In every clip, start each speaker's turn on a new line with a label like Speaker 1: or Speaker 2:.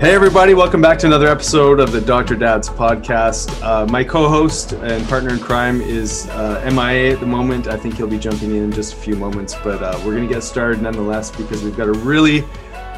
Speaker 1: Hey, everybody, welcome back to another episode of the Dr. Dad's podcast. Uh, my co host and partner in crime is uh, MIA at the moment. I think he'll be jumping in in just a few moments, but uh, we're going to get started nonetheless because we've got a really,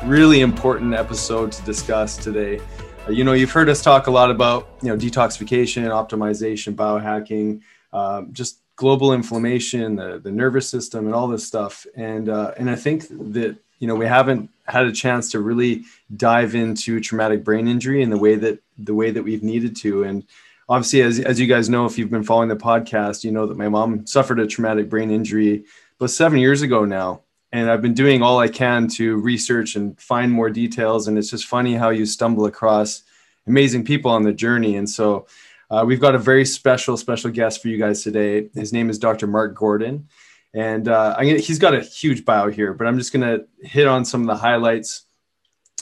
Speaker 1: really important episode to discuss today. Uh, you know, you've heard us talk a lot about, you know, detoxification, optimization, biohacking, um, just global inflammation, the, the nervous system, and all this stuff. And, uh, and I think that you know we haven't had a chance to really dive into traumatic brain injury in the way that the way that we've needed to. And obviously as, as you guys know if you've been following the podcast you know that my mom suffered a traumatic brain injury about seven years ago now. And i've been doing all i can to research and find more details. And it's just funny how you stumble across amazing people on the journey. And so uh, we've got a very special special guest for you guys today. His name is dr mark gordon and uh, he's got a huge bio here, but I'm just going to hit on some of the highlights.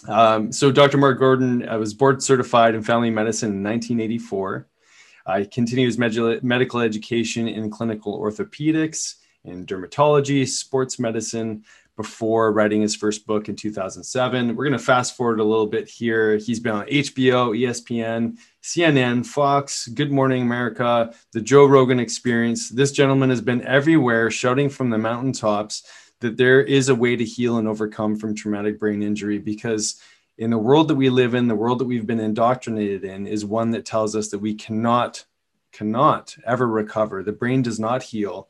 Speaker 1: Um, so, Dr. Mark Gordon I was board certified in family medicine in 1984. I continued his med- medical education in clinical orthopedics, in dermatology, sports medicine, before writing his first book in 2007. We're going to fast forward a little bit here. He's been on HBO, ESPN, CNN, Fox, Good Morning America, The Joe Rogan Experience. This gentleman has been everywhere shouting from the mountaintops that there is a way to heal and overcome from traumatic brain injury because in the world that we live in, the world that we've been indoctrinated in is one that tells us that we cannot cannot ever recover. The brain does not heal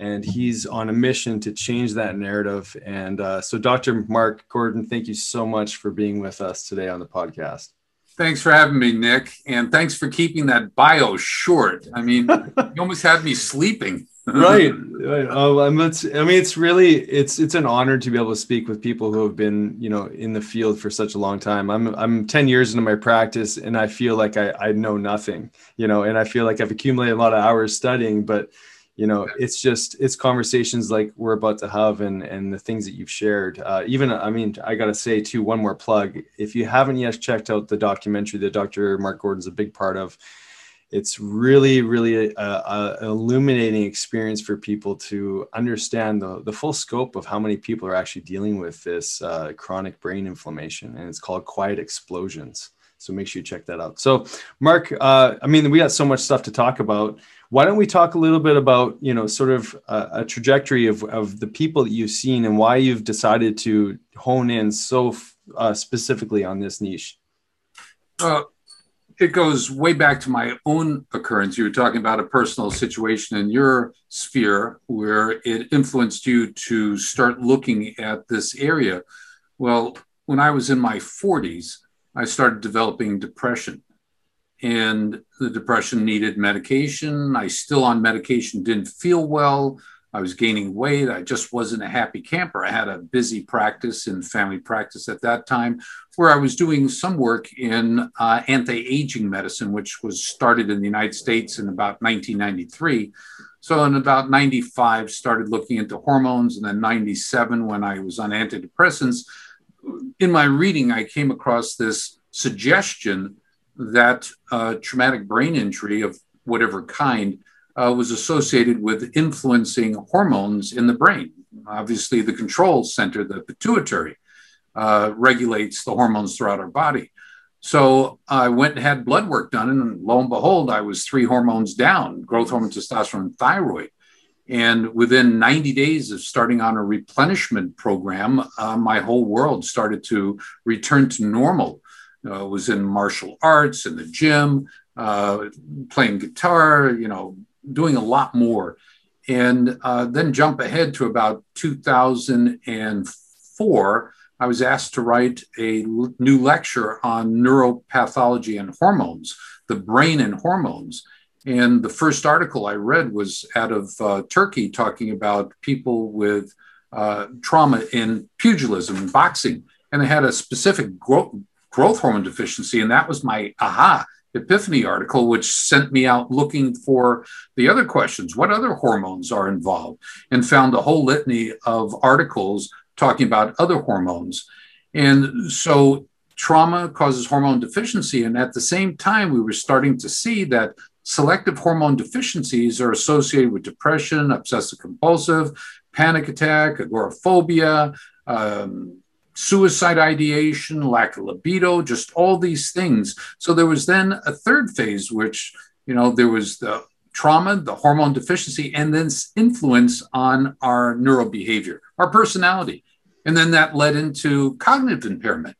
Speaker 1: and he's on a mission to change that narrative. And uh, so, Dr. Mark Gordon, thank you so much for being with us today on the podcast.
Speaker 2: Thanks for having me, Nick, and thanks for keeping that bio short. I mean, you almost had me sleeping.
Speaker 1: right. right. Oh, I mean, it's, I mean, it's really it's it's an honor to be able to speak with people who have been you know in the field for such a long time. I'm I'm ten years into my practice, and I feel like I I know nothing, you know, and I feel like I've accumulated a lot of hours studying, but you know it's just it's conversations like we're about to have and and the things that you've shared. Uh, even i mean i gotta say too one more plug. If you haven't yet checked out the documentary that dr mark gordon's a big part of it's really really a, a, illuminating experience for people to understand the, the full scope of how many people are actually dealing with this uh, chronic brain inflammation and it's called quiet explosions. So make sure you check that out. So mark uh, i mean we got so much stuff to talk about why don't we talk a little bit about, you know, sort of a, a trajectory of, of the people that you've seen and why you've decided to hone in so uh, specifically on this niche?
Speaker 2: Uh, it goes way back to my own occurrence. You were talking about a personal situation in your sphere where it influenced you to start looking at this area. Well, when I was in my 40s, I started developing depression and the depression needed medication. I still on medication, didn't feel well. I was gaining weight. I just wasn't a happy camper. I had a busy practice in family practice at that time, where I was doing some work in uh, anti-aging medicine, which was started in the United States in about 1993. So in about 95, started looking into hormones, and then 97, when I was on antidepressants, in my reading, I came across this suggestion that uh, traumatic brain injury of whatever kind uh, was associated with influencing hormones in the brain. Obviously, the control center, the pituitary, uh, regulates the hormones throughout our body. So I went and had blood work done, and lo and behold, I was three hormones down growth hormone, testosterone, thyroid. And within 90 days of starting on a replenishment program, uh, my whole world started to return to normal uh, was in martial arts in the gym, uh, playing guitar, you know, doing a lot more. And uh, then jump ahead to about 2004, I was asked to write a l- new lecture on neuropathology and hormones, the brain and hormones. And the first article I read was out of uh, Turkey talking about people with uh, trauma in pugilism and boxing. And they had a specific growth growth hormone deficiency. And that was my aha. Epiphany article, which sent me out looking for the other questions. What other hormones are involved? And found a whole litany of articles talking about other hormones. And so trauma causes hormone deficiency. And at the same time, we were starting to see that selective hormone deficiencies are associated with depression, obsessive compulsive, panic attack, agoraphobia, um, suicide ideation, lack of libido, just all these things. So there was then a third phase, which, you know, there was the trauma, the hormone deficiency, and then influence on our neurobehavior, our personality. And then that led into cognitive impairment.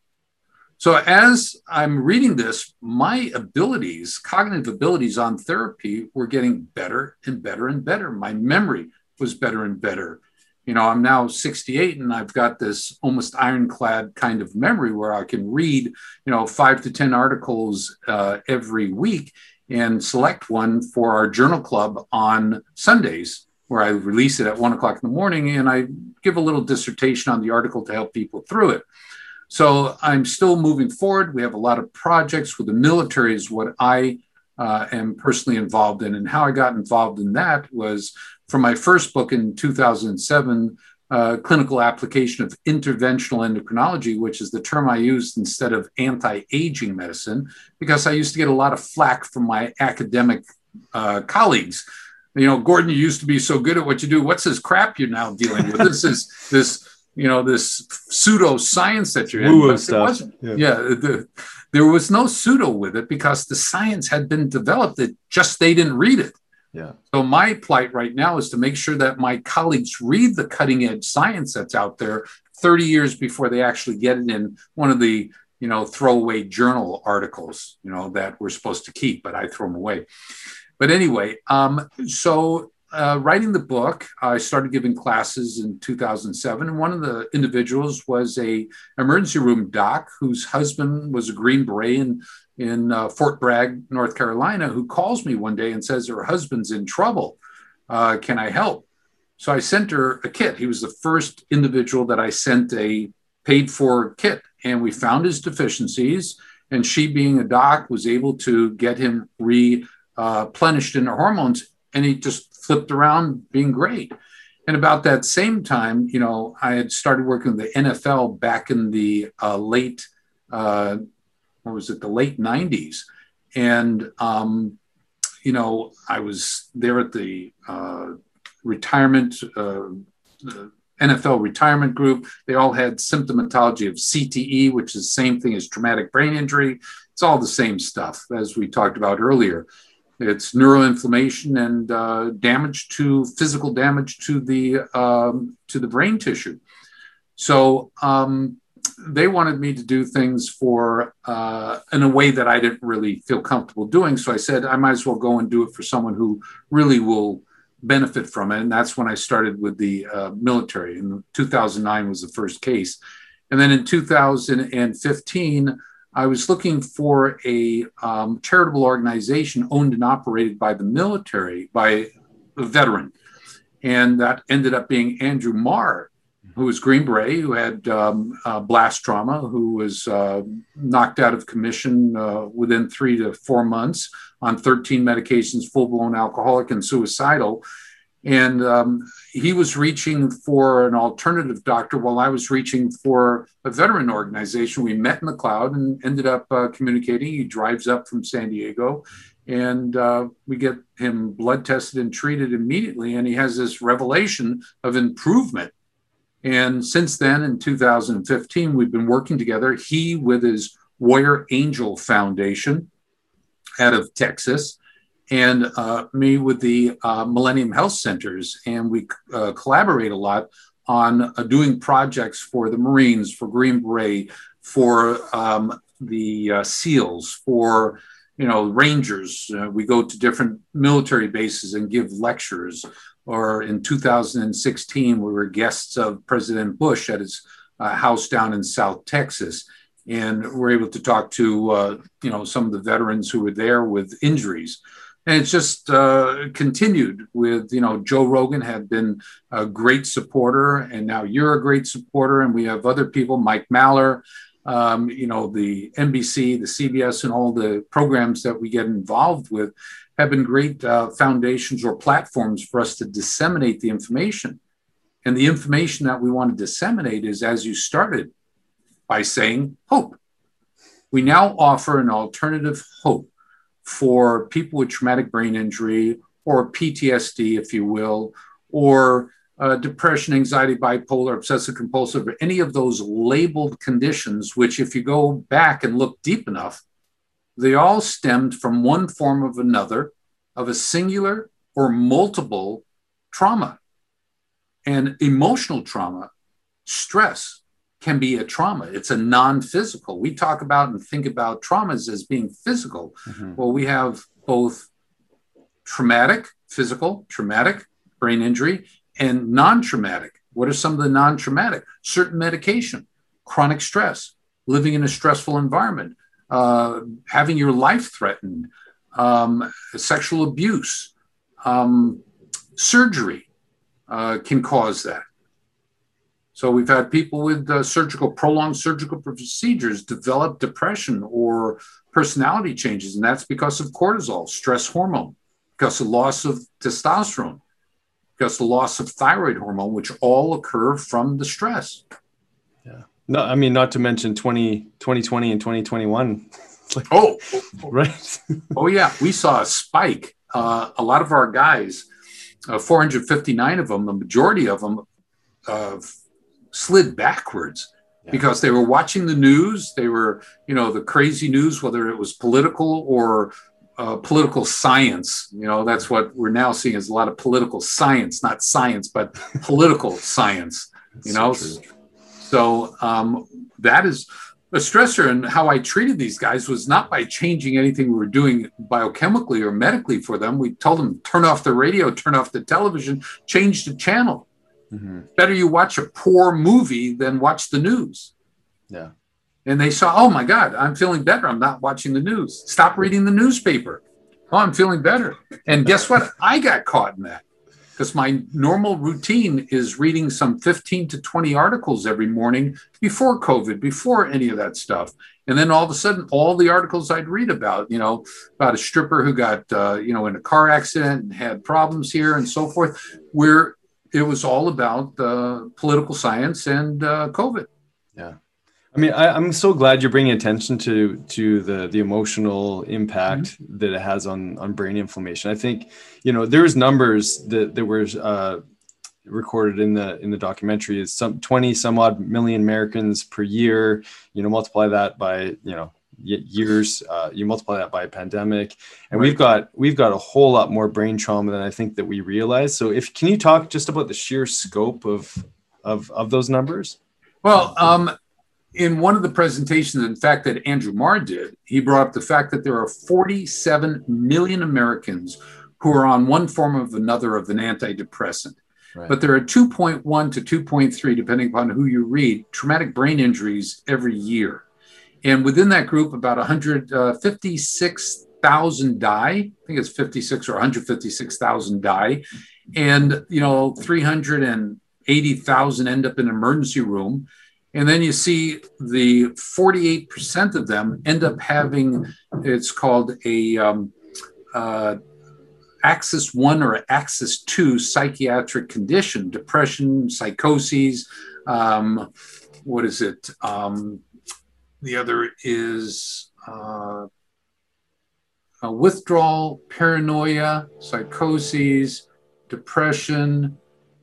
Speaker 2: So as I'm reading this, my abilities, cognitive abilities on therapy were getting better and better and better. My memory was better and better. You know, I'm now 68 and I've got this almost ironclad kind of memory where I can read, you know, five to 10 articles uh, every week and select one for our journal club on Sundays, where I release it at one o'clock in the morning and I give a little dissertation on the article to help people through it. So I'm still moving forward. We have a lot of projects with the military, is what I uh, am personally involved in. And how I got involved in that was from my first book in 2007. Uh, clinical application of interventional endocrinology, which is the term I used instead of anti aging medicine, because I used to get a lot of flack from my academic uh, colleagues. You know, Gordon, you used to be so good at what you do. What's this crap you're now dealing with? this is this you know this pseudo science that you're
Speaker 1: in. stuff.
Speaker 2: Yeah, yeah the, there was no pseudo with it because the science had been developed. It just they didn't read it.
Speaker 1: Yeah.
Speaker 2: So my plight right now is to make sure that my colleagues read the cutting edge science that's out there 30 years before they actually get it in one of the you know throwaway journal articles you know that we're supposed to keep, but I throw them away. But anyway, um, so uh, writing the book, I started giving classes in 2007, and one of the individuals was a emergency room doc whose husband was a Green Beret in in uh, Fort Bragg, North Carolina, who calls me one day and says her husband's in trouble. Uh, can I help? So I sent her a kit. He was the first individual that I sent a paid for kit, and we found his deficiencies. And she, being a doc, was able to get him replenished in the hormones, and he just flipped around being great. And about that same time, you know, I had started working with the NFL back in the uh, late, uh, what was it, the late 90s. And, um, you know, I was there at the uh, retirement, uh, NFL retirement group. They all had symptomatology of CTE, which is the same thing as traumatic brain injury. It's all the same stuff as we talked about earlier. It's neuroinflammation and uh, damage to physical damage to the um, to the brain tissue. So um, they wanted me to do things for uh, in a way that I didn't really feel comfortable doing. So I said I might as well go and do it for someone who really will benefit from it. And that's when I started with the uh, military. In 2009 was the first case, and then in 2015 I was looking for a um, charitable organization owned and operated by the military, by a veteran. And that ended up being Andrew Marr, who was Green Beret, who had um, uh, blast trauma, who was uh, knocked out of commission uh, within three to four months on 13 medications, full blown alcoholic and suicidal. And um, he was reaching for an alternative doctor while I was reaching for a veteran organization. We met in the cloud and ended up uh, communicating. He drives up from San Diego and uh, we get him blood tested and treated immediately. And he has this revelation of improvement. And since then, in 2015, we've been working together. He with his Warrior Angel Foundation out of Texas and uh, me with the uh, Millennium Health Centers. And we uh, collaborate a lot on uh, doing projects for the Marines, for Green Beret, for um, the uh, SEALs, for you know Rangers. Uh, we go to different military bases and give lectures. Or in 2016, we were guests of President Bush at his house down in South Texas. And we're able to talk to uh, you know some of the veterans who were there with injuries. And it's just uh, continued with you know joe rogan had been a great supporter and now you're a great supporter. And we have other people Mike Mahler um, you know, the NBC, the CBS, and all the programs that we get involved with have been great uh, foundations or platforms for us to disseminate the information. And the information that we want to disseminate is, as you started, by saying hope. We now offer an alternative hope for people with traumatic brain injury or PTSD, if you will, or uh, depression, anxiety, bipolar, obsessive compulsive, or any of those labeled conditions, which, if you go back and look deep enough, they all stemmed from one form of another of a singular or multiple trauma. And emotional trauma, stress, can be a trauma. It's a non physical. We talk about and think about traumas as being physical. Mm-hmm. Well, we have both traumatic, physical, traumatic brain injury, and non traumatic. What are some of the non traumatic? Certain medication, chronic stress, living in a stressful environment, uh, having your life threatened, um, sexual abuse, um, surgery uh, can cause that. So we've had people with uh, surgical, prolonged surgical procedures develop depression or personality changes, and that's because of cortisol, stress hormone, because of loss of testosterone because the loss of thyroid hormone, which all occur from the stress.
Speaker 1: No, I mean, not to mention 20, 2020 and 2021.
Speaker 2: like, oh, right. oh, yeah. We saw a spike. Uh, a lot of our guys, uh, 459 of them, the majority of them uh, slid backwards yeah. because they were watching the news. They were, you know, the crazy news, whether it was political or uh, political science. You know, that's what we're now seeing is a lot of political science, not science, but political science. You know, so, so um, that is a stressor. And how I treated these guys was not by changing anything we were doing biochemically or medically for them. We told them turn off the radio, turn off the television, change the channel. Mm-hmm. Better you watch a poor movie than watch the news.
Speaker 1: Yeah
Speaker 2: and they saw, oh my God, I'm feeling better. I'm not watching the news. Stop reading the newspaper. Oh, I'm feeling better. And guess what? I got caught in that because my normal routine is reading some 15 to 20 articles every morning before COVID, before any of that stuff. And then all of a sudden, all the articles I'd read about, you know, about a stripper who got, uh, you know, in a car accident and had problems here and so forth, where it was all about uh, political science and uh, COVID.
Speaker 1: Yeah. I mean, I, am so glad you're bringing attention to to the the emotional impact mm-hmm. that it has on on brain inflammation. I think, you know, there's numbers that that were uh, recorded in the in the documentary is some 20 some odd million Americans per year. You know, multiply that by you know years uh, you multiply that by a pandemic and right. we've got we've got a whole lot more brain trauma than i think that we realize so if can you talk just about the sheer scope of of of those numbers
Speaker 2: well um in one of the presentations, in fact, that Andrew Marr did, he brought up the fact that there are 47 million Americans who are on one form of another of an antidepressant. Right. But there are 2.1 to 2.3, depending upon who you read, traumatic brain injuries every year. And within that group, about 156,000 uh, die. I think it's 56 or 156,000 die. And, you know, 380,000 end up in emergency room. And then you see the 48% of them end up having, it's called a um, uh, axis one or axis two psychiatric condition, depression, psychoses. Um, what is it? Um, the other is uh, withdrawal, paranoia, psychoses, depression,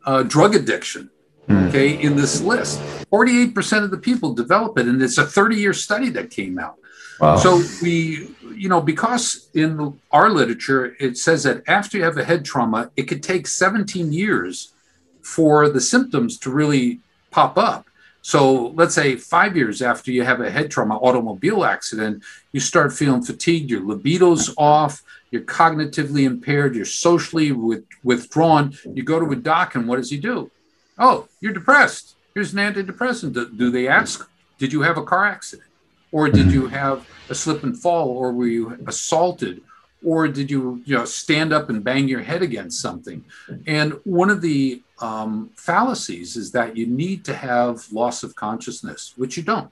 Speaker 2: uh, drug addiction. Hmm. Okay, in this list, 48% of the people develop it, and it's a 30 year study that came out. Wow. So we, you know, because in our literature it says that after you have a head trauma, it could take 17 years for the symptoms to really pop up. So let's say five years after you have a head trauma, automobile accident, you start feeling fatigued, your libido's off, you're cognitively impaired, you're socially with, withdrawn. You go to a doc, and what does he do? Oh, you're depressed. Here's an antidepressant. Do, do they ask, did you have a car accident? Or did you have a slip and fall? Or were you assaulted? Or did you, you know, stand up and bang your head against something? And one of the um, fallacies is that you need to have loss of consciousness, which you don't.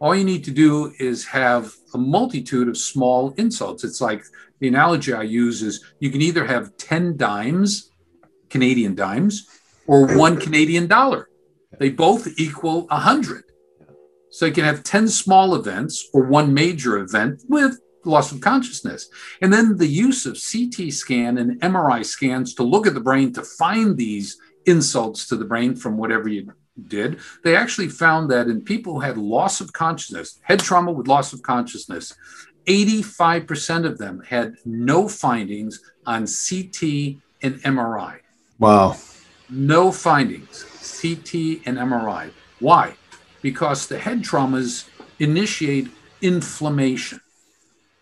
Speaker 2: All you need to do is have a multitude of small insults. It's like the analogy I use is you can either have 10 dimes, Canadian dimes, or one Canadian dollar. They both equal 100. So you can have 10 small events or one major event with loss of consciousness. And then the use of CT scan and MRI scans to look at the brain to find these insults to the brain from whatever you did, they actually found that in people who had loss of consciousness, head trauma with loss of consciousness, 85% of them had no findings on CT and MRI.
Speaker 1: Wow.
Speaker 2: No findings, CT and MRI. Why? Because the head traumas initiate inflammation.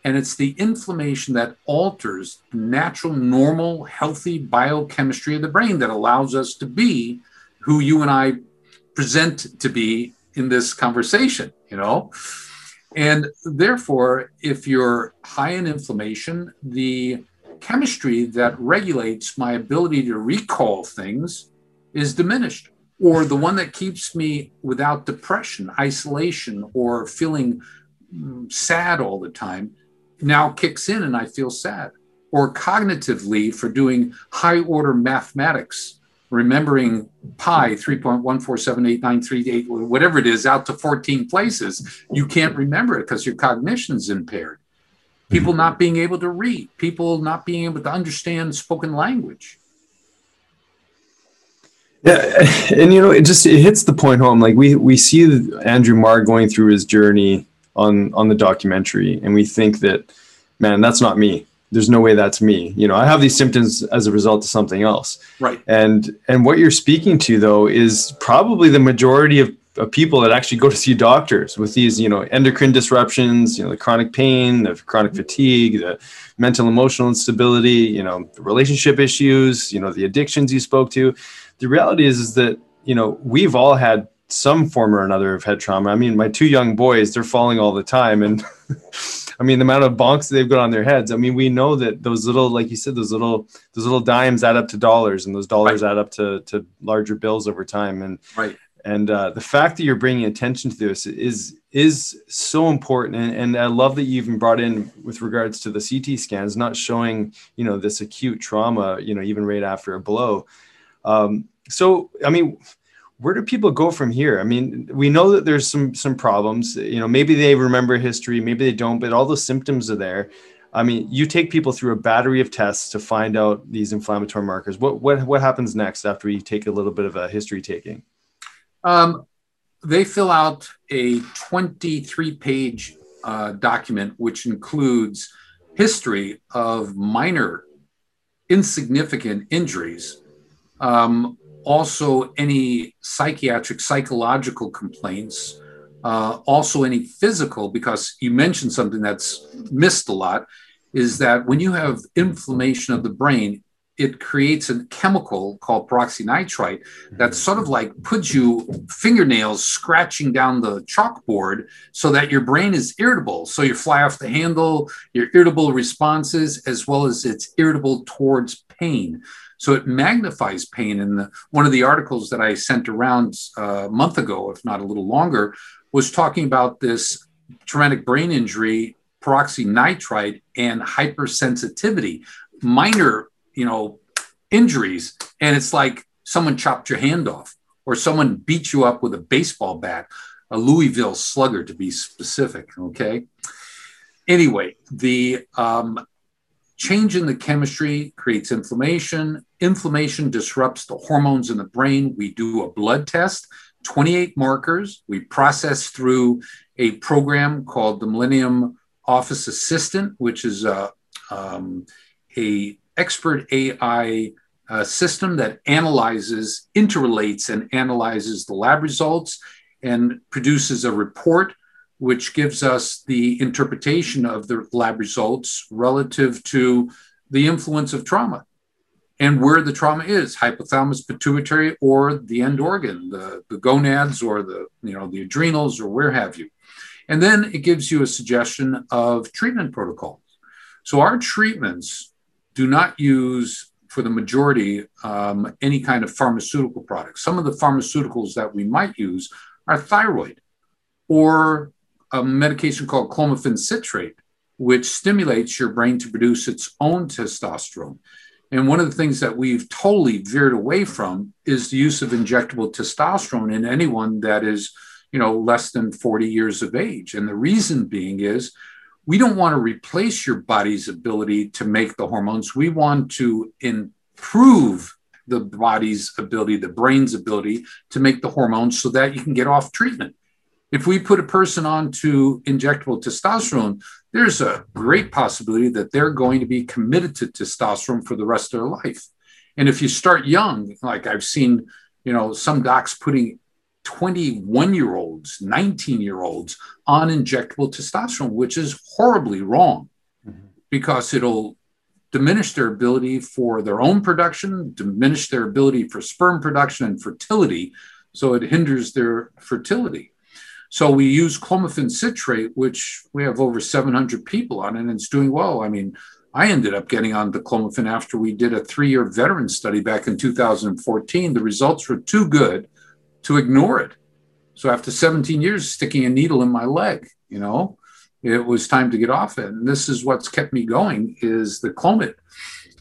Speaker 2: And it's the inflammation that alters natural, normal, healthy biochemistry of the brain that allows us to be who you and I present to be in this conversation, you know? And therefore, if you're high in inflammation, the chemistry that regulates my ability to recall things is diminished. Or the one that keeps me without depression, isolation, or feeling mm, sad all the time now kicks in and I feel sad. Or cognitively, for doing high order mathematics, remembering pi 3.1478938 whatever it is out to 14 places you can't remember it because your cognition is impaired people mm-hmm. not being able to read people not being able to understand spoken language
Speaker 1: yeah and you know it just it hits the point home like we we see andrew marr going through his journey on on the documentary and we think that man that's not me. There's no way that's me. You know i have these symptoms as a result of something else.
Speaker 2: Right.
Speaker 1: And and what you're speaking to though is probably the majority of, of people that actually go to see doctors with these you know endocrine disruptions you know the chronic pain the chronic fatigue the mental emotional instability you know the relationship issues you know the addictions you spoke to the reality is is that you know we've all had some form or another of head trauma i mean my two young boys they're falling all the time and I mean, the amount of bonks they've got on their heads. I mean, we know that those little, like you said, those little those little dimes add up to dollars, and those dollars right. add up to to larger bills over time. And
Speaker 2: right.
Speaker 1: And uh, the fact that you're bringing attention to this is is so important, and, and I love that you even brought in with regards to the CT scans, not showing you know this acute trauma, you know, even right after a blow. Um, so, I mean, where do people go from here? I mean, we know that there's some some problems. You know, maybe they remember history, maybe they don't, but all the symptoms are there. I mean, you take people through a battery of tests to find out these inflammatory markers. What what what happens next after you take a little bit of a history taking?
Speaker 2: Um, they fill out a 23 page uh, document which includes history of minor, insignificant injuries. Um, also any psychiatric, psychological complaints, uh, also any physical, because you mentioned something that's missed a lot, is that when you have inflammation of the brain, it creates a chemical called peroxynitrite that sort of like puts you fingernails scratching down the chalkboard so that your brain is irritable. So you fly off the handle, your irritable responses, as well as it's irritable towards pain. So it magnifies pain. And the, one of the articles that I sent around uh, a month ago, if not a little longer, was talking about this traumatic brain injury, peroxynitrite, and hypersensitivity, minor, you know, injuries. And it's like someone chopped your hand off or someone beat you up with a baseball bat, a Louisville slugger to be specific. Okay. Anyway, the um, Change in the chemistry creates inflammation. Inflammation disrupts the hormones in the brain. We do a blood test, 28 markers. We process through a program called the Millennium Office Assistant, which is a, um, a expert AI uh, system that analyzes, interrelates, and analyzes the lab results and produces a report which gives us the interpretation of the lab results relative to the influence of trauma and where the trauma is hypothalamus pituitary or the end organ the, the gonads or the you know the adrenals or where have you. And then it gives you a suggestion of treatment protocols. So our treatments do not use for the majority um, any kind of pharmaceutical products. Some of the pharmaceuticals that we might use are thyroid or a medication called clomiphene citrate, which stimulates your brain to produce its own testosterone. And one of the things that we've totally veered away from is the use of injectable testosterone in anyone that is, you know, less than 40 years of age. And the reason being is we don't want to replace your body's ability to make the hormones. We want to improve the body's ability, the brain's ability to make the hormones so that you can get off treatment. If we put a person onto injectable testosterone, there's a great possibility that they're going to be committed to testosterone for the rest of their life. And if you start young, like I've seen, you know, some docs putting 21 year olds, 19 year olds on injectable testosterone, which is horribly wrong mm-hmm. because it'll diminish their ability for their own production, diminish their ability for sperm production and fertility. So it hinders their fertility. So we use clomiphene citrate, which we have over 700 people on, and it's doing well. I mean, I ended up getting on the clomiphene after we did a three year veteran study back in 2014. The results were too good to ignore it. So after 17 years sticking a needle in my leg, you know, it was time to get off it. And this is what's kept me going is the Clomid.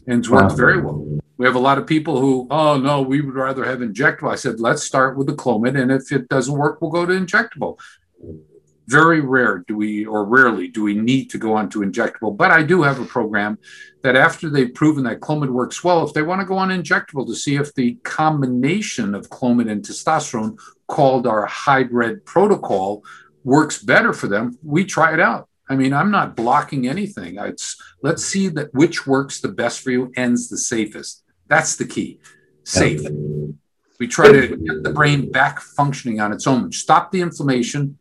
Speaker 2: And it's worked wow. very well. We have a lot of people who, oh no, we would rather have injectable. I said, let's start with the Clomid. And if it doesn't work, we'll go to injectable. Very rare do we, or rarely do we need to go on to injectable. But I do have a program that after they've proven that Clomid works well, if they want to go on injectable to see if the combination of Clomid and testosterone called our Hybrid protocol works better for them, we try it out. I mean, I'm not blocking anything. It's let's see that which works the best for you, ends the safest. That's the key. Safe. We try to get the brain back functioning on its own. Stop the inflammation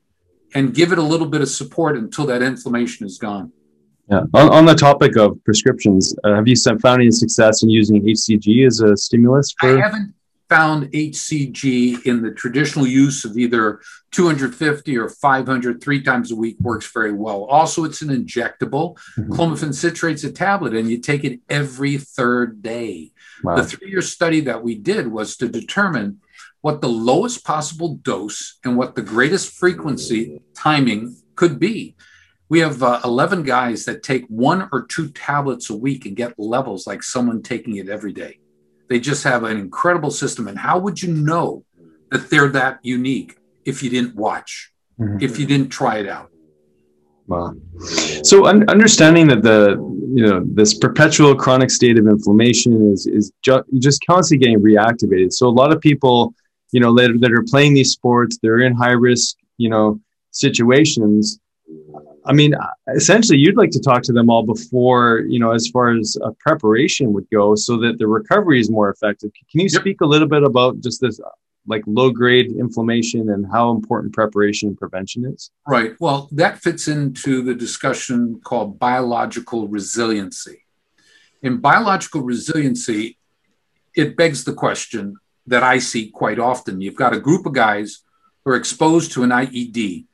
Speaker 2: and give it a little bit of support until that inflammation is gone.
Speaker 1: Yeah. On, on the topic of prescriptions, uh, have you found any success in using HCG as a stimulus?
Speaker 2: For- I haven't found HCG in the traditional use of either 250 or 500 three times a week works very well. Also, it's an injectable. Mm-hmm. Clomiphene citrate's a tablet, and you take it every third day. Wow. The three year study that we did was to determine what the lowest possible dose and what the greatest frequency timing could be. We have uh, 11 guys that take one or two tablets a week and get levels like someone taking it every day. They just have an incredible system. And how would you know that they're that unique if you didn't watch, mm-hmm. if you didn't try it out?
Speaker 1: Wow. So un- understanding that the you know this perpetual chronic state of inflammation is is ju- just constantly getting reactivated. So a lot of people, you know, that, that are playing these sports, they're in high risk, you know, situations. I mean, essentially, you'd like to talk to them all before, you know, as far as a preparation would go, so that the recovery is more effective. Can you yep. speak a little bit about just this, uh, like low grade inflammation and how important preparation and prevention is?
Speaker 2: Right. Well, that fits into the discussion called biological resiliency. In biological resiliency, it begs the question that I see quite often. You've got a group of guys who are exposed to an IED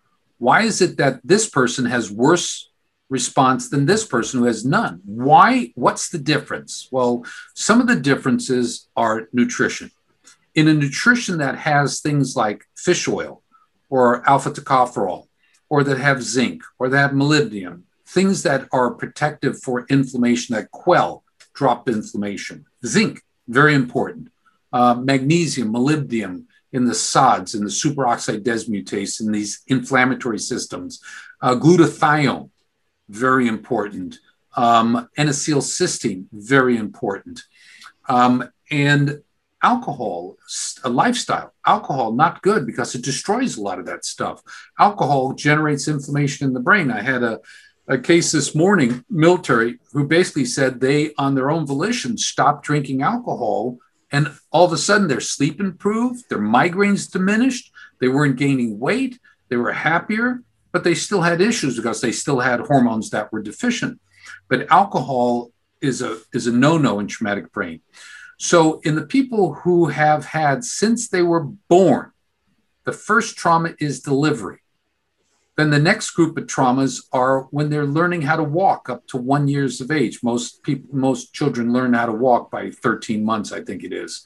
Speaker 2: why is it that this person has worse response than this person who has none? Why? What's the difference? Well, some of the differences are nutrition. In a nutrition that has things like fish oil or alpha tocopherol, or that have zinc, or that have molybdenum, things that are protective for inflammation that quell drop inflammation. Zinc, very important. Uh, magnesium, molybdenum, in the SODS, in the superoxide dismutase, in these inflammatory systems. Uh, glutathione, very important. Um, N-acetylcysteine, very important. Um, and alcohol, a lifestyle. Alcohol, not good because it destroys a lot of that stuff. Alcohol generates inflammation in the brain. I had a, a case this morning, military, who basically said they, on their own volition, stopped drinking alcohol and all of a sudden, their sleep improved, their migraines diminished, they weren't gaining weight, they were happier, but they still had issues because they still had hormones that were deficient. But alcohol is a, is a no no in traumatic brain. So, in the people who have had since they were born, the first trauma is delivery. Then the next group of traumas are when they're learning how to walk up to one years of age. Most people, most children learn how to walk by 13 months, I think it is.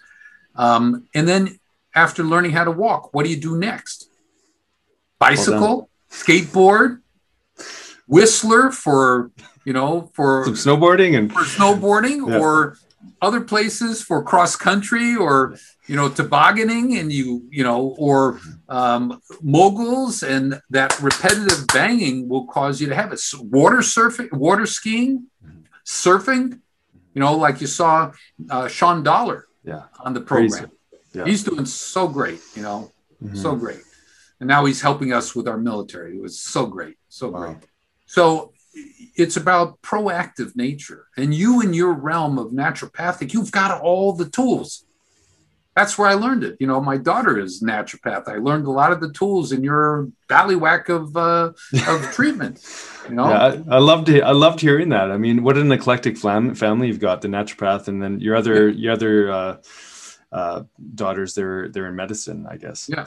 Speaker 2: Um, and then after learning how to walk, what do you do next? Bicycle? skateboard, Whistler for you know for
Speaker 1: some snowboarding and
Speaker 2: for snowboarding
Speaker 1: Yeah.
Speaker 2: or other places for cross country or you know tobogganing and you you know or um, moguls and that repetitive banging will cause you to have it. S- water surfing water skiing surfing you know like you saw uh, sean dollar
Speaker 1: yeah,
Speaker 2: on the program.
Speaker 1: Yeah.
Speaker 2: he's doing so great you know
Speaker 1: Mhm.
Speaker 2: so great. And now he's helping us with our military. It was so great so
Speaker 1: Wow.
Speaker 2: great. So it's about proactive nature and you in your realm of naturopathic you've got all the tools that's where i learned it you know my daughter is naturopath i learned a lot of the tools in your ballywhack of uh, of treatment you know
Speaker 1: Yeah, I, I loved I loved hearing that. I mean, what an eclectic fam- family you've got, the naturopath, and then your other your other uh, uh, daughters. They're they're in medicine, I guess.
Speaker 2: Yeah.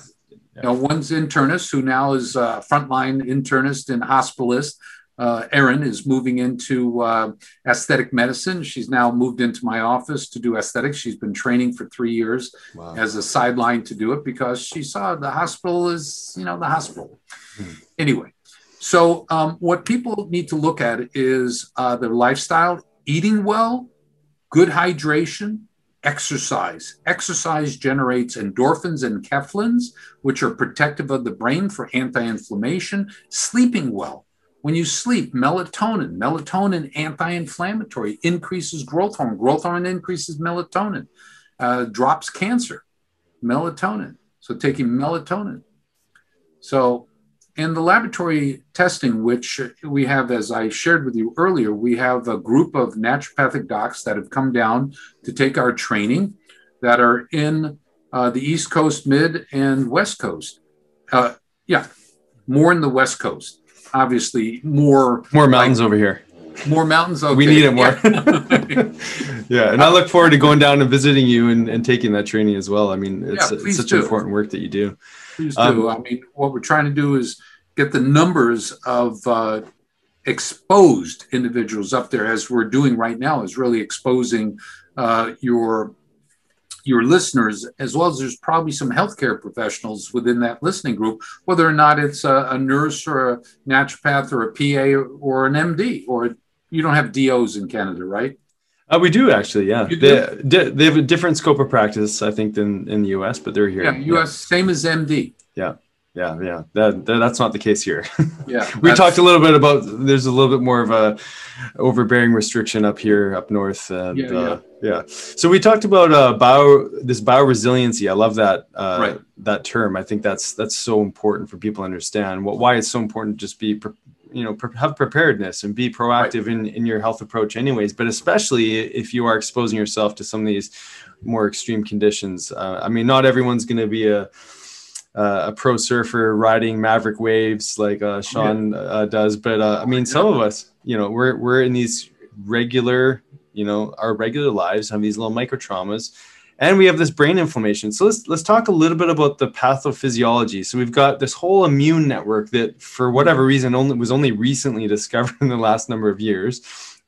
Speaker 2: You know, one's internist who now is a frontline internist and hospitalist. Uh, Erin is moving into uh, aesthetic medicine. She's now moved into my office to do aesthetics. She's been training for three years
Speaker 1: Wow.
Speaker 2: as a sideline to do it because she saw the hospital is, you know, the hospital.
Speaker 1: Hmm.
Speaker 2: Anyway, so um, what people need to look at is uh, their lifestyle, eating well, good hydration, exercise. Exercise generates endorphins and kephlins, which are protective of the brain for anti inflammation. Sleeping well. When you sleep, melatonin, melatonin anti inflammatory, increases growth hormone. Growth hormone increases melatonin, uh, drops cancer, melatonin. So taking melatonin. So, in the laboratory testing, which we have, as I shared with you earlier, we have a group of naturopathic docs that have come down to take our training that are in uh, the East Coast, Mid, and West Coast. Uh, yeah, more in the West Coast. Obviously, more
Speaker 1: More mountains over here.
Speaker 2: more mountains. Okay.
Speaker 1: We need it more.
Speaker 2: Yeah.
Speaker 1: yeah, and I look forward to going down and visiting you and, and taking that training as well. I mean, it's,
Speaker 2: Yeah,
Speaker 1: it's such
Speaker 2: do.
Speaker 1: important work that you do.
Speaker 2: Please do.
Speaker 1: Um,
Speaker 2: I mean, what we're trying to do is get the numbers of uh, exposed individuals up there, as we're doing right now, is really exposing uh, your your listeners, as well as there's probably some healthcare professionals within that listening group, whether or not it's a, a nurse or a naturopath or a PA or an MD, or you don't have DOs in Canada, right?
Speaker 1: Uh, we do actually, yeah. They, they have a different scope of practice, I think, than in the U.S., but they're here.
Speaker 2: Yeah, U.S. same as MD.
Speaker 1: Yeah, yeah. That, that that's not the case here.
Speaker 2: Yeah,
Speaker 1: we talked a little bit about there's a little bit more of a overbearing restriction up here up north and,
Speaker 2: Yeah,
Speaker 1: uh, yeah so we talked about uh bio this bio resiliency i love that uh
Speaker 2: Right.
Speaker 1: that term i think that's that's so important for people to understand what why it's so important to just be pre- you know pre- have preparedness and be proactive in in your health approach anyways but especially if you are exposing yourself to some of these more extreme conditions uh, i mean not everyone's going to be a uh, a pro surfer riding maverick waves like uh, Sean uh, does, but uh, I mean, some of us, you know, we're we're in these regular, you know, our regular lives have these little micro traumas, and we have this brain inflammation. So let's let's talk a little bit about the pathophysiology. So we've got this whole immune network that, for whatever reason, only was only recently discovered in the last number of years.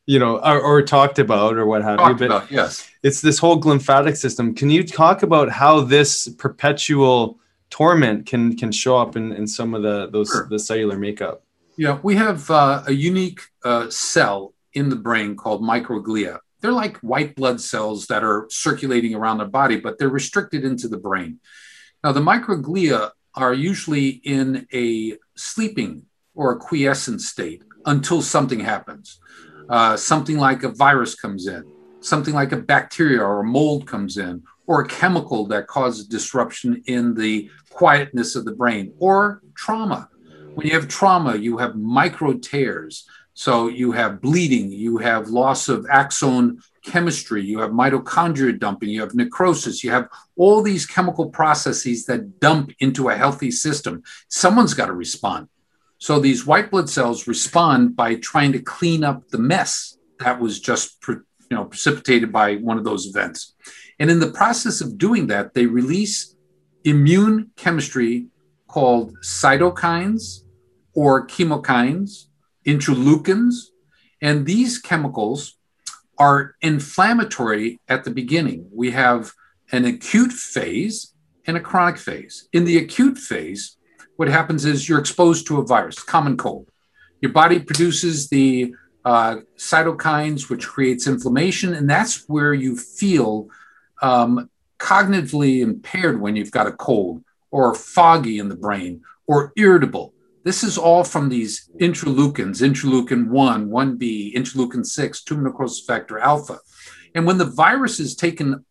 Speaker 1: You know, or, or talked about, or what have you. But
Speaker 2: about, yes.
Speaker 1: it's this whole lymphatic system. Can you talk about how this perpetual torment can can show up in, in some of the those
Speaker 2: Sure.
Speaker 1: the cellular makeup?
Speaker 2: Yeah, we have uh, a unique uh, cell in the brain called microglia. They're like white blood cells that are circulating around the body, but they're restricted into the brain. Now, the microglia are usually in a sleeping or a quiescent state until something happens. Uh, something like a virus comes in, something like a bacteria or a mold comes in, or a chemical that causes disruption in the quietness of the brain, or trauma. When you have trauma, you have micro tears. So you have bleeding, you have loss of axon chemistry, you have mitochondria dumping, you have necrosis, you have all these chemical processes that dump into a healthy system. Someone's got to respond. So these white blood cells respond by trying to clean up the mess that was just you know precipitated by one of those events. And in the process of doing that, they release immune chemistry called cytokines or chemokines, interleukins, and these chemicals are inflammatory at the beginning. We have an acute phase and a chronic phase. In the acute phase, what happens is you're exposed to a virus, common cold. Your body produces the uh, cytokines, which creates inflammation, and that's where you feel um, cognitively impaired when you've got a cold, or foggy in the brain, or irritable. This is all from these interleukins, interleukin 1, 1b, interleukin 6, tumor necrosis factor alpha. And when the virus is taken,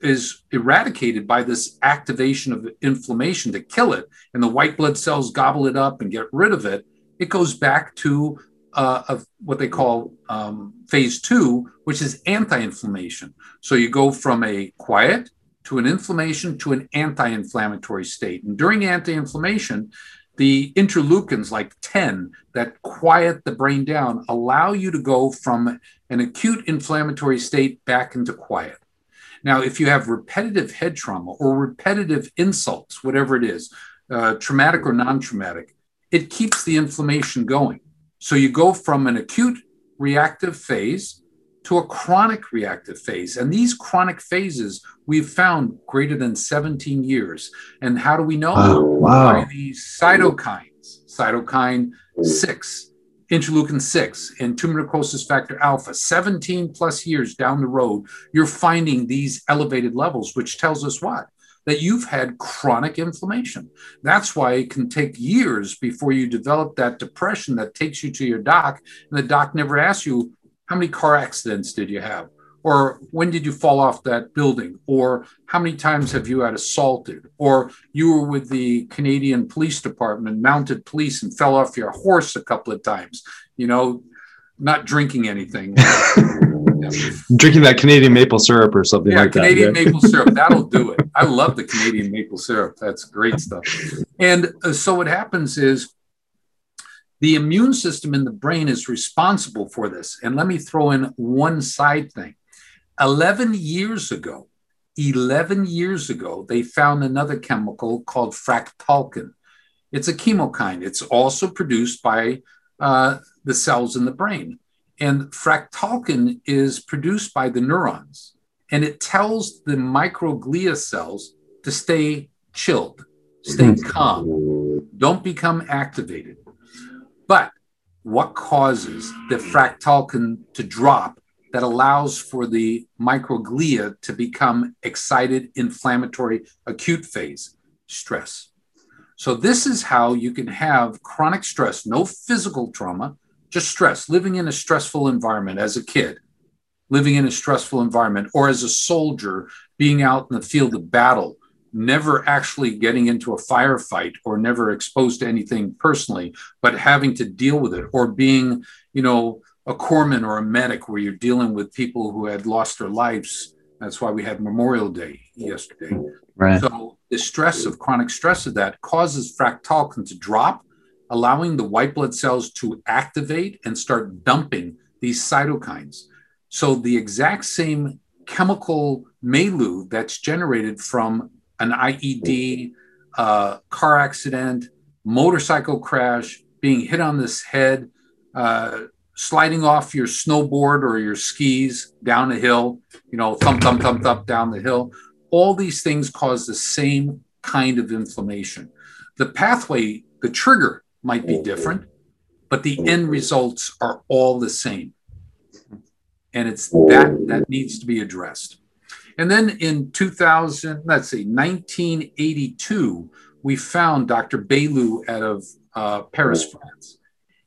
Speaker 2: is eradicated by this activation of inflammation to kill it, and the white blood cells gobble it up and get rid of it, it goes back to uh, of what they call um, phase two, which is anti inflammation. So you go from a quiet to an inflammation to an anti inflammatory state. And during anti inflammation, the interleukins like 10 that quiet the brain down allow you to go from an acute inflammatory state back into quiet. Now, if you have repetitive head trauma or repetitive insults, whatever it is, uh, traumatic or non traumatic, it keeps the inflammation going. So you go from an acute reactive phase to a chronic reactive phase. And these chronic phases we've found greater than 17 years. And how do we know?
Speaker 1: Oh, wow.
Speaker 2: By these cytokines, cytokine 6, interleukin 6, and tumor necrosis factor alpha. 17 plus years down the road, you're finding these elevated levels, which tells us what? That you've had chronic inflammation. That's why it can take years before you develop that depression that takes you to your doc, and the doc never asks you, How many car accidents did you have? Or when did you fall off that building? Or how many times have you had assaulted? Or you were with the Canadian Police Department, mounted police, and fell off your horse a couple of times, you know, not drinking anything.
Speaker 1: Drinking that Canadian maple syrup or something
Speaker 2: yeah,
Speaker 1: like
Speaker 2: Canadian
Speaker 1: that.
Speaker 2: Canadian maple syrup, that'll do it. I love the Canadian maple syrup. That's great stuff. And uh, so what happens is the immune system in the brain is responsible for this. And let me throw in one side thing. 11 years ago, 11 years ago, they found another chemical called fractalkine. It's a chemokine. It's also produced by uh, the cells in the brain. And fractalkine is produced by the neurons and it tells the microglia cells to stay chilled, stay hmm. calm, don't become activated. But what causes the fractalkine to drop that allows for the microglia to become excited, inflammatory, acute phase? Stress. So, this is how you can have chronic stress, no physical trauma, just stress, living in a stressful environment as a kid, living in a stressful environment, or as a soldier being out in the field of battle, never actually getting into a firefight or never exposed to anything personally, but having to deal with it, or being, you know, a corpsman or a medic where you're dealing with people who had lost their lives. That's why we had Memorial Day yesterday.
Speaker 1: Right.
Speaker 2: So the stress of chronic stress of that causes fractalkine to drop allowing the white blood cells to activate and start dumping these cytokines. So the exact same chemical milieu that's generated from an IED, uh, car accident, motorcycle crash, being hit on this head, uh, sliding off your snowboard or your skis down a hill, you know, thump, thump, thump, thump down the hill. All these things cause the same kind of inflammation. The pathway, the trigger might be different, but the end results are all the same. And it's that that needs to be addressed. And then in 2000, let's see, 1982, we found Dr. Baulieu out of uh, Paris, France.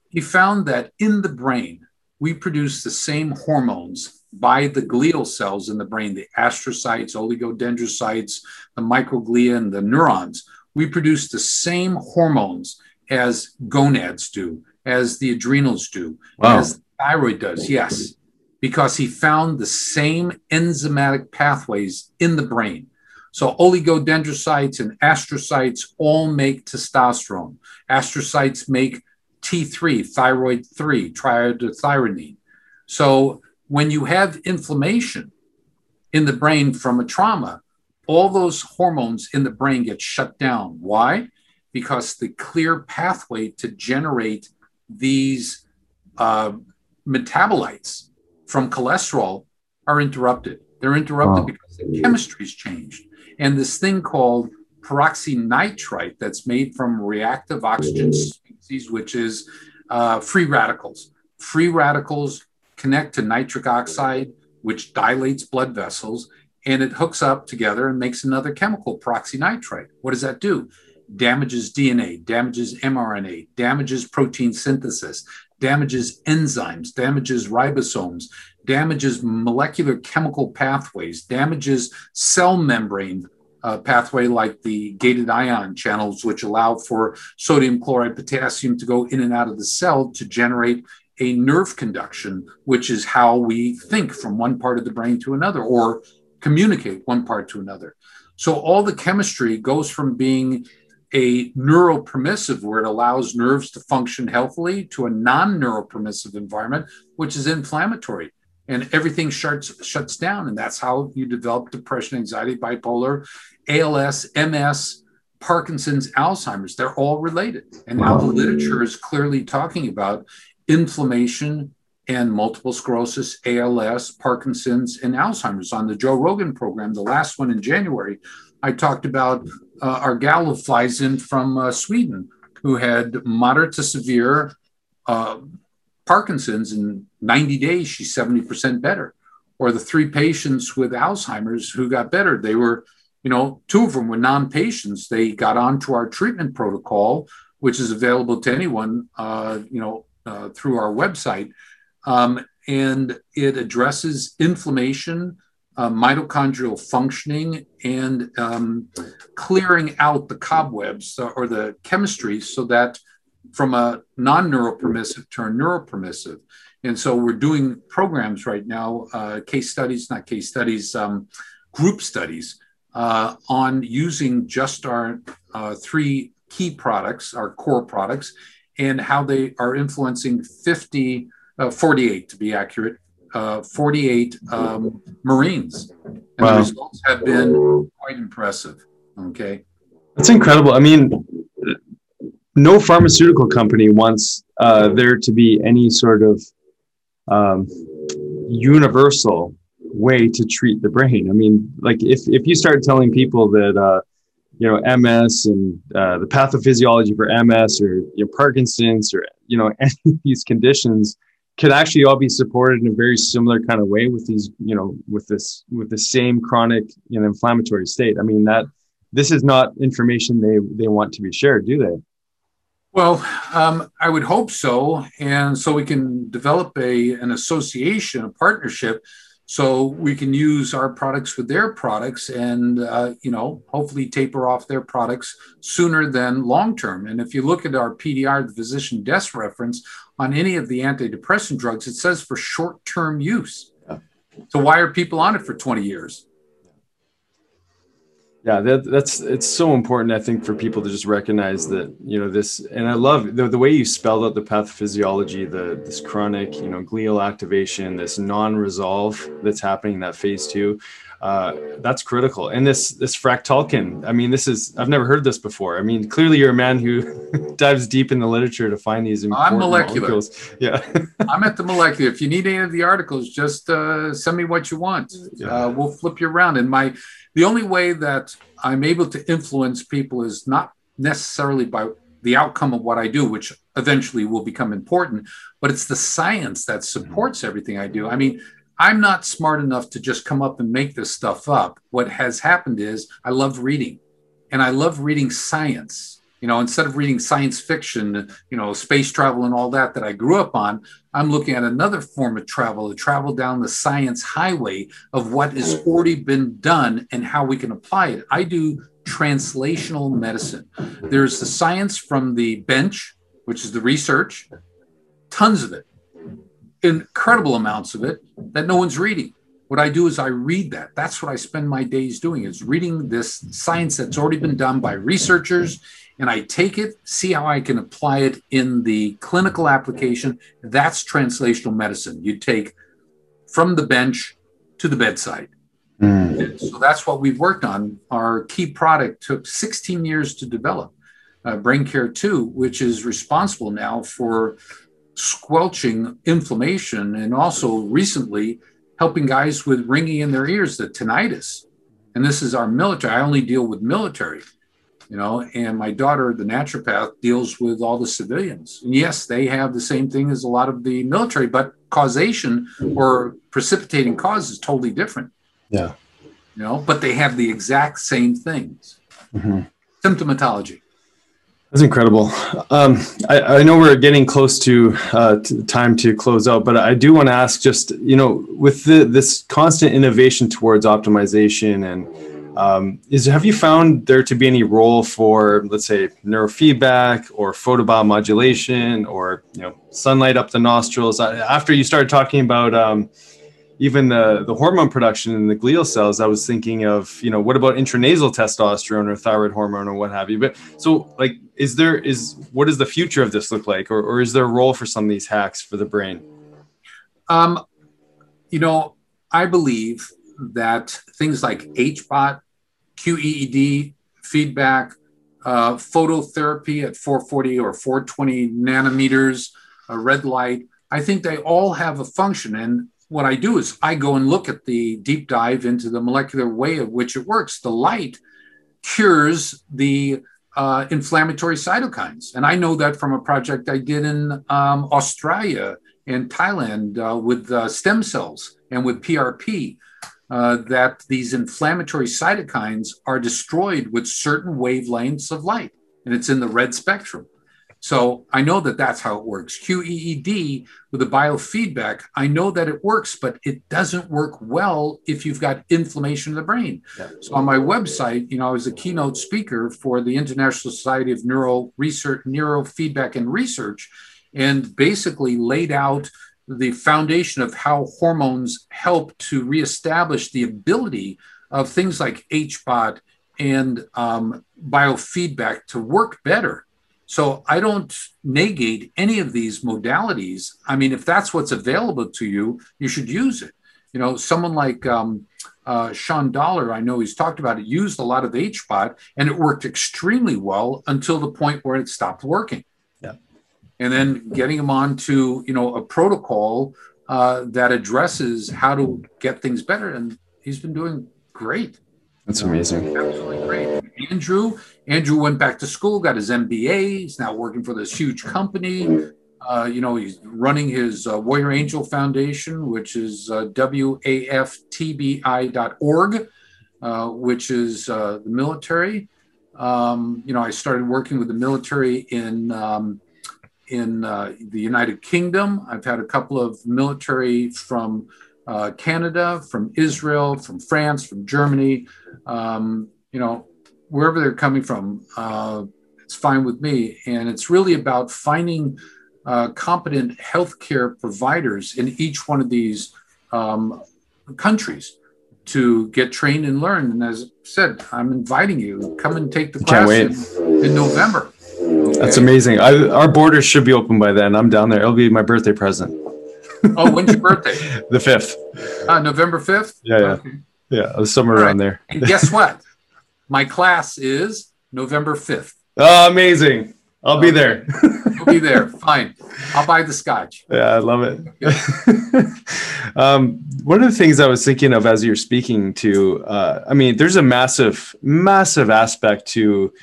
Speaker 2: He found that in the brain, we produce the same hormones by the glial cells in the brain, the astrocytes, oligodendrocytes, the microglia, and the neurons. We produce the same hormones as gonads do, as the adrenals do, wow. as thyroid does. Yes, because he found the same enzymatic pathways in the brain. So oligodendrocytes and astrocytes all make testosterone. Astrocytes make T3, thyroid 3, triiodothyronine. So when you have inflammation in the brain from a trauma, all those hormones in the brain get shut down. Why? Because the clear pathway to generate these uh, metabolites from cholesterol are interrupted. They're interrupted wow. because the chemistry's changed. And this thing called peroxynitrite that's made from reactive oxygen species, which is uh, free radicals. Free radicals connect to nitric oxide, which dilates blood vessels, and it hooks up together and makes another chemical, peroxynitrite. What does that do? Damages DNA, damages mRNA, damages protein synthesis, damages enzymes, damages ribosomes, damages molecular chemical pathways, damages cell membrane uh, pathway like the gated ion channels, which allow for sodium chloride, potassium to go in and out of the cell to generate a nerve conduction, which is how we think from one part of the brain to another or communicate one part to another. So all the chemistry goes from being a neuropermissive, where it allows nerves to function healthily, to a non neuropermissive environment, which is inflammatory. And everything shuts, shuts down. And that's how you develop depression, anxiety, bipolar, ALS, MS, Parkinson's, Alzheimer's. They're all related. And now the literature is clearly talking about inflammation and multiple sclerosis, ALS, Parkinson's, and Alzheimer's. On the Joe Rogan program, the last one in January, I talked about uh, our gal flies in from uh, Sweden who had moderate to severe uh, Parkinson's in 90 days, she's 70% better. Or the three patients with Alzheimer's who got better, they were, you know, two of them were non patients. They got onto our treatment protocol, which is available to anyone, uh, you know, uh, through our website. Um, and it addresses inflammation, uh, mitochondrial functioning, and um, clearing out the cobwebs or the chemistry so that from a non neuropermissive to a neuropermissive. And so we're doing programs right now, uh, case studies, not case studies, um, group studies uh, on using just our uh, three key products, our core products, and how they are influencing 50, uh, 48 to be accurate, uh, 48 um, Marines. And wow. the results have been quite impressive. Okay.
Speaker 1: That's incredible. I mean, no pharmaceutical company wants uh, there to be any sort of um, universal way to treat the brain. I mean, like if if you start telling people that uh, you know MS and uh, the pathophysiology for MS or you know, Parkinson's or you know any of these conditions could actually all be supported in a very similar kind of way with these you know with this with the same chronic you know inflammatory state. I mean that this is not information they they want to be shared, do they?
Speaker 2: Well, um, I would hope so, and so we can develop a an association, a partnership, so we can use our products with their products, and uh, you know, hopefully taper off their products sooner than long term. And if you look at our PDR, the physician desk reference on any of the antidepressant drugs, it says for short term use. So why are people on it for twenty years?
Speaker 1: yeah that, that's it's so important i think for people to just recognize that you know this and i love the, the way you spelled out the pathophysiology the this chronic you know glial activation this non-resolve that's happening in that phase two uh, that's critical. And this this fractalkine i mean this is i've never heard this before. I mean clearly you're a man who dives deep in the literature to find these important i'm molecular. molecules. yeah.
Speaker 2: I'm at the molecular. If you need any of the articles just uh, send me what you want. Yeah. uh, we'll flip you around. And my the only way that I'm able to influence people is not necessarily by the outcome of what I do, which eventually will become important, but it's the science that supports everything I do. I mean, I'm not smart enough to just come up and make this stuff up. What has happened is I love reading and I love reading science. You know instead of reading science fiction you know space travel and all that that i grew up on i'm looking at another form of travel to travel down the science highway of what has mm. already been done and how we can apply it. I do translational medicine. Mm. There's the science from the bench which is the research tons of it incredible amounts of it that no one's reading what I do is I read that. That's what I spend my days doing is reading this science that's already been done by researchers and I take it, see how I can apply it in the clinical application. That's translational medicine. You take from the bench to the bedside. Mm. So that's what we've worked on. Our key product took 16 years to develop, uh, Brain Care 2, which is responsible now for squelching inflammation and also recently helping guys with ringing in their ears, the tinnitus. And this is our military. I only deal with military you know and my daughter the naturopath deals with all the civilians and yes they have the same thing as a lot of the military but causation or precipitating cause is totally different
Speaker 1: yeah
Speaker 2: you know but they have the exact same things mm-hmm. symptomatology
Speaker 1: that's incredible. Um, I, I, know we're getting close to, uh, to time to close out, but I do want to ask just, you know, with the, this constant innovation towards optimization and um, is have you found there to be any role for, let's say, neurofeedback or photobiomodulation or you know sunlight up the nostrils? After you started talking about um, even the the hormone production in the glial cells, I was thinking of you know what about intranasal testosterone or thyroid hormone or what have you. But so like, is there is what does the future of this look like, or, or is there a role for some of these hacks for the brain?
Speaker 2: Um, you know, I believe that things like HBOT, QEEG feedback, uh, phototherapy at 440 or 420 nanometers, a red light. I think they all have a function. And what I do is I go and look at the deep dive into the molecular way of which it works. The light cures the uh, inflammatory cytokines. And I know that from a project I did in um, Australia and Thailand uh, with uh, stem cells and with PRP uh, that these inflammatory cytokines are destroyed with certain wavelengths of light, and it's in the red spectrum. So I know that that's how it works. QEEG with the biofeedback, I know that it works, but it doesn't work well if you've got inflammation in the brain. Yeah. So on my website, you know, I was a keynote speaker for the International Society of Neuro Research, Neurofeedback and Research, and basically laid out the foundation of how hormones help to reestablish the ability of things like HBOT and um, biofeedback to work better. So I don't negate any of these modalities. I mean, if that's what's available to you, you should use it. You know, someone like um, uh, Sean Dollar, I know he's talked about it, used a lot of HBOT and it worked extremely well until the point where it stopped working Yeah. and then getting him on to, you know a protocol uh, that addresses how to get things better. And he's been doing great.
Speaker 1: That's amazing.
Speaker 2: Absolutely great. Andrew, Andrew went back to school, got his MBA. He's now working for this huge company. Uh, you know, he's running his uh, Warrior Angel Foundation, which is uh, waftbi.org, uh, which is uh, the military. Um, you know, I started working with the military in um, in uh, the United Kingdom. I've had a couple of military from uh, Canada, from Israel, from France, from Germany. Um, you know, wherever they're coming from, uh, it's fine with me. And it's really about finding uh, competent healthcare providers in each one of these um, countries to get trained and learn. And as I said, I'm inviting you, come and take the class in, in November.
Speaker 1: That's amazing. I, our borders should be open by then. I'm down there. It'll be my birthday present.
Speaker 2: oh, when's your birthday?
Speaker 1: the fifth.
Speaker 2: Uh, November fifth.
Speaker 1: Yeah, yeah, okay. Yeah. Somewhere right. around there.
Speaker 2: and guess what? My class is November fifth.
Speaker 1: Oh, amazing! I'll okay. be there.
Speaker 2: You'll be there. Fine. I'll buy the scotch.
Speaker 1: Yeah, I love it. um, one of the things I was thinking of as you're speaking to, uh, I mean, there's a massive, massive aspect to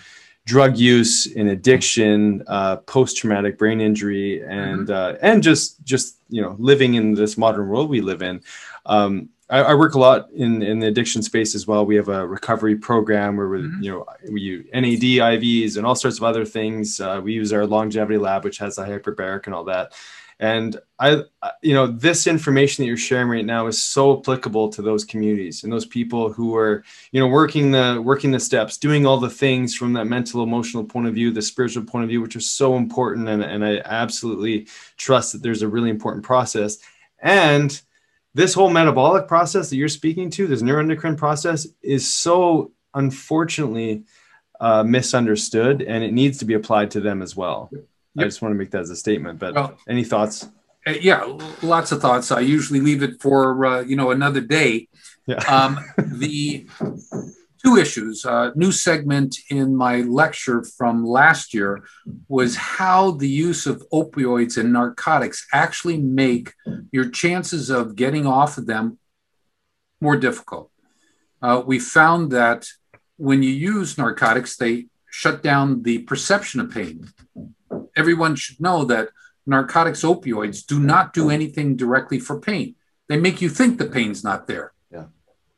Speaker 1: drug use and addiction, uh, post-traumatic brain injury, and mm-hmm. uh, and just just you know living in this modern world we live in. Um, I, I, work a lot in, in the addiction space as well. We have a recovery program where we mm-hmm. you know we use NAD IVs and all sorts of other things. Uh, we use our longevity lab, which has the hyperbaric and all that. And I, you know, this information that you're sharing right now is so applicable to those communities and those people who are, you know, working the working the steps, doing all the things from that mental, emotional point of view, the spiritual point of view, which are so important. And, and I absolutely trust that there's a really important process. And this whole metabolic process that you're speaking to, this neuroendocrine process, is so unfortunately uh, misunderstood, and it needs to be applied to them as well. Yep. I just want to make that as a statement. But well, any thoughts?
Speaker 2: Uh, yeah, lots of thoughts. I usually leave it for uh, you know another day. Yeah. um, the two issues, uh, new segment in my lecture from last year was how the use of opioids and narcotics actually make your chances of getting off of them more difficult. Uh, we found that when you use narcotics, they shut down the perception of pain. Everyone should know that narcotics, opioids do not do anything directly for pain. They make you think the pain's not there.
Speaker 1: Yeah.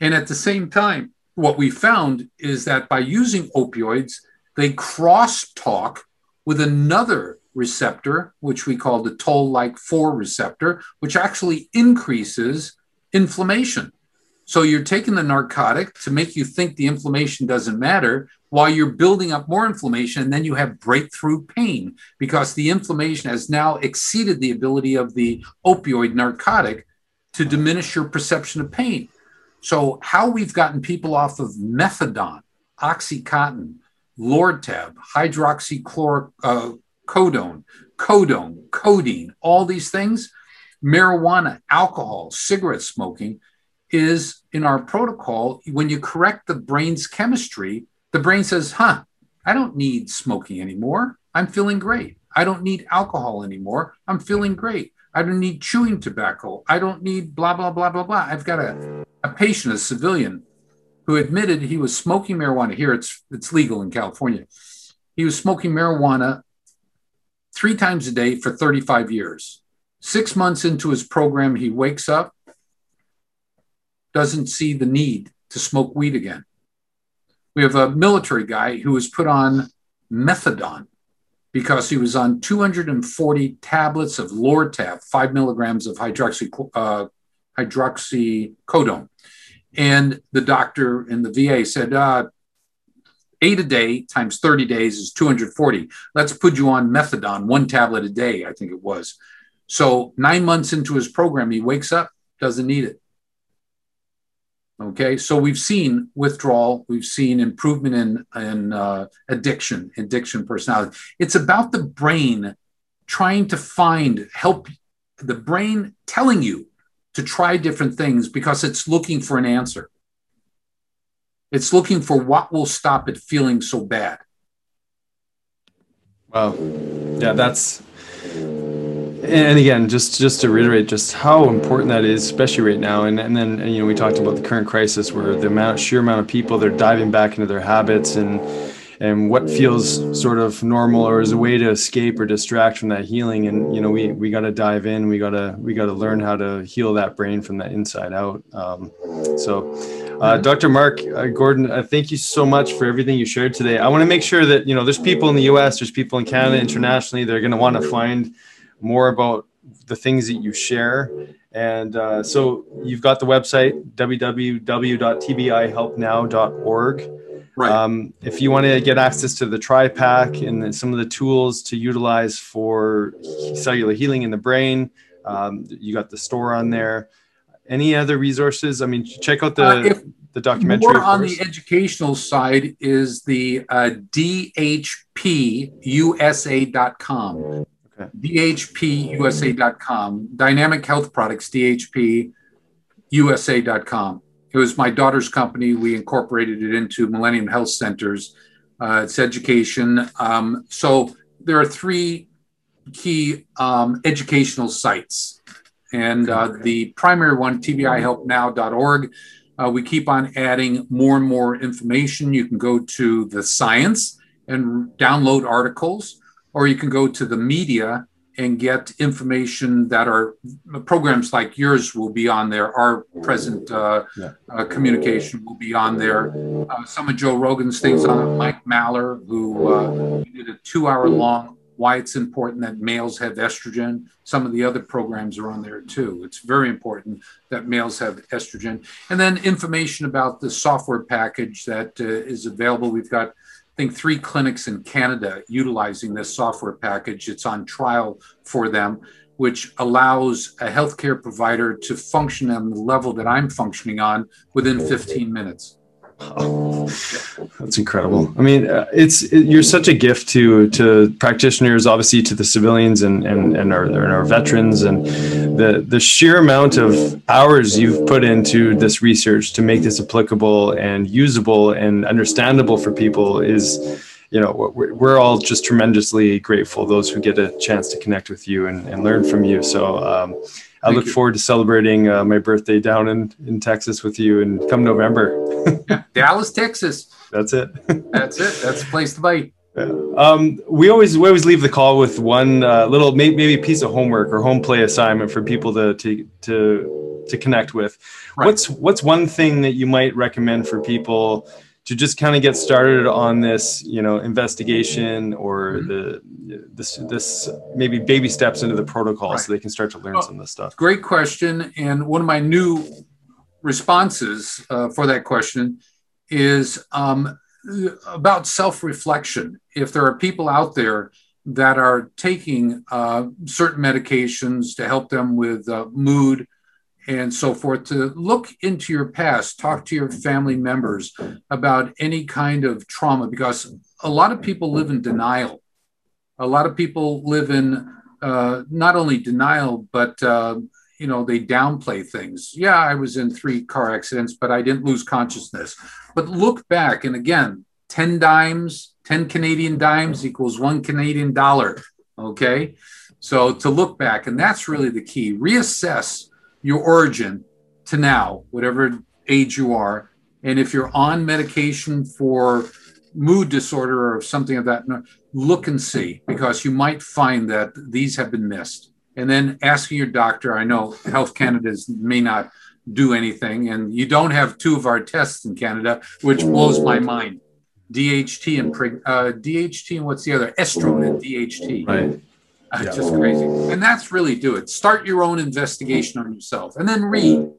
Speaker 2: And at the same time, what we found is that by using opioids, they cross talk with another receptor, which we call the toll like 4 receptor, which actually increases inflammation. So you're taking the narcotic to make you think the inflammation doesn't matter while you're building up more inflammation. And then you have breakthrough pain because the inflammation has now exceeded the ability of the opioid narcotic to diminish your perception of pain. So, how we've gotten people off of methadone, Oxycontin, Lortab, hydroxychloroquine, uh, codone, codeine, all these things, marijuana, alcohol, cigarette smoking is in our protocol. When you correct the brain's chemistry, the brain says, huh, I don't need smoking anymore. I'm feeling great. I don't need alcohol anymore. I'm feeling great. I don't need chewing tobacco. I don't need blah, blah, blah, blah, blah. I've got a, a patient, a civilian, who admitted he was smoking marijuana. Here it's, it's legal in California. He was smoking marijuana three times a day for 35 years. Six months into his program, he wakes up, doesn't see the need to smoke weed again. We have a military guy who was put on methadone because he was on 240 tablets of Lortab, five milligrams of hydroxy, uh, hydroxycodone. And the doctor in the VA said, uh, eight a day times 30 days is 240. Let's put you on methadone, one tablet a day, I think it was. So nine months into his program, he wakes up, doesn't need it. Okay, so we've seen withdrawal, we've seen improvement in, in uh, addiction, addiction personality. It's about the brain trying to find help, the brain telling you to try different things because it's looking for an answer. It's looking for what will stop it feeling so bad.
Speaker 1: Wow. Yeah, that's and again, just just to reiterate just how important that is, especially right now. And and then and, you know we talked about the current crisis where the amount sheer amount of people they're diving back into their habits and and what feels sort of normal or is a way to escape or distract from that healing. And you know we we got to dive in. We got to we got to learn how to heal that brain from the inside out. Um, so uh, dr mark uh, gordon uh, thank you so much for everything you shared today. I want to make sure that you know there's people in the us there's people in canada internationally they're going to want to find more about the things that you share. And uh, so you've got the website www.tbihelpnow.org. Right. Um, if you want to get access to the tri pack and some of the tools to utilize for cellular healing in the brain, um, you got the store on there. Any other resources? I mean, check out the uh, the documentary.
Speaker 2: More on the educational side is the uh, dhpusa.com. DHPUSA.com, Dynamic Health Products, DHPUSA.com. It was my daughter's company. We incorporated it into Millennium Health Centers. Uh, it's education. Um, so there are three key um, educational sites. And uh, the primary one, tbihelpnow.org, uh, we keep on adding more and more information. You can go to the science and download articles or you can go to the media and get information that are programs like yours will be on there. Our present uh, yeah. uh, communication will be on there. Uh, some of Joe Rogan's things on it. Mike Mahler, who uh, did a two hour long why it's important that males have estrogen. Some of the other programs are on there too. It's very important that males have estrogen. And then information about the software package that uh, is available. We've got think three clinics in Canada utilizing this software package. It's on trial for them, which allows a healthcare provider to function on the level that I'm functioning on within 15 minutes.
Speaker 1: Oh, that's incredible. I mean, uh, it's it, you're such a gift to to practitioners, obviously to the civilians and and and our, and our veterans, and the the sheer amount of hours you've put into this research to make this applicable and usable and understandable for people is you know we're, we're all just tremendously grateful those who get a chance to connect with you and, and learn from you so um, I look you. forward to celebrating uh, my birthday down in, in Texas with you and come November.
Speaker 2: yeah, Dallas, Texas.
Speaker 1: That's it.
Speaker 2: That's it. That's the place to be.
Speaker 1: Um, we always we always leave the call with one uh, little maybe, maybe piece of homework or home play assignment for people to to to, to connect with. Right. What's what's one thing that you might recommend for people to just kind of get started on this, you know, investigation or mm-hmm. the this this maybe baby steps into the protocol right. so they can start to learn well, some of this stuff.
Speaker 2: Great question, and one of my new responses uh, for that question is um, about self-reflection. If there are people out there that are taking uh, certain medications to help them with uh, mood and so forth to look into your past, talk to your family members about any kind of trauma, because a lot of people live in denial. A lot of people live in uh, not only denial, but uh, you know they downplay things. Yeah, I was in three car accidents, but I didn't lose consciousness. But look back, and again, ten dimes, ten Canadian dimes equals one Canadian dollar. Okay, so to look back, and that's really the key. Reassess your origin to now, whatever age you are. And if you're on medication for mood disorder or something of that, look and see because you might find that these have been missed. And then asking your doctor, I know Health Canada may not do anything, and you don't have two of our tests in Canada, which blows my mind. DHT and uh, DHT and what's the other? Estrone and DHT.
Speaker 1: Right.
Speaker 2: Uh, yeah. Just crazy. And that's really do it. Start your own investigation on yourself and then read.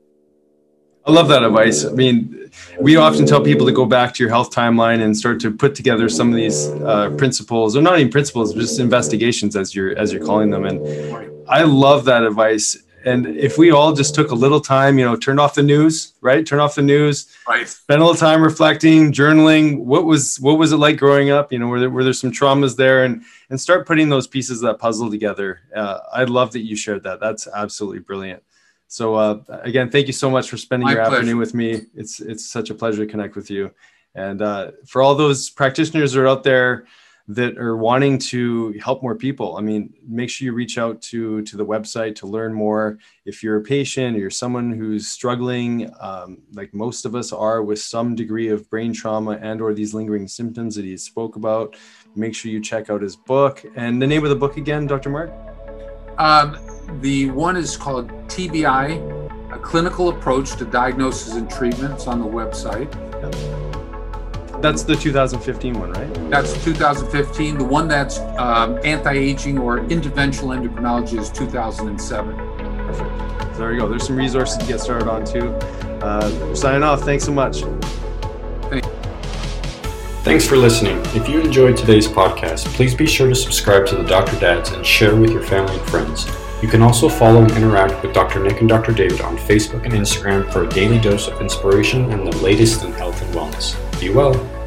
Speaker 1: I love that advice. I mean, we often tell people to go back to your health timeline and start to put together some of these uh, principles, or not even principles, just investigations as you're as you're calling them. And I love that advice and if we all just took a little time, you know, turn off the news, right? Turn off the news,
Speaker 2: right?
Speaker 1: Spend a little time reflecting, journaling. What was what was it like growing up? You know, were there were there some traumas there, and and start putting those pieces of that puzzle together. Uh, I love that you shared that. That's absolutely brilliant. So uh, again, thank you so much for spending My your pleasure. afternoon with me. It's it's such a pleasure to connect with you. And uh, for all those practitioners that are out there that are wanting to help more people. I mean make sure you reach out to to the website to learn more. If you're a patient or you're someone who's struggling um, like most of us are with some degree of brain trauma and or these lingering symptoms that he spoke about make sure you check out his book. And the name of the book again dr mark?
Speaker 2: Um, the one is called tbi a clinical approach to diagnosis and treatments on the website. Yep.
Speaker 1: That's the 2015 one, right?
Speaker 2: That's 2015. The one that's um, anti-aging or interventional endocrinology is 2007.
Speaker 1: Perfect. So there you go. There's some resources to get started on too. Uh, signing off. Thanks so much.
Speaker 3: Thanks for listening. If you enjoyed today's podcast, please be sure to subscribe to the Dr. Dads and share with your family and friends. You can also follow and interact with Dr. Nick and Dr. David on Facebook and Instagram for a daily dose of inspiration and the latest in health and wellness. Be well.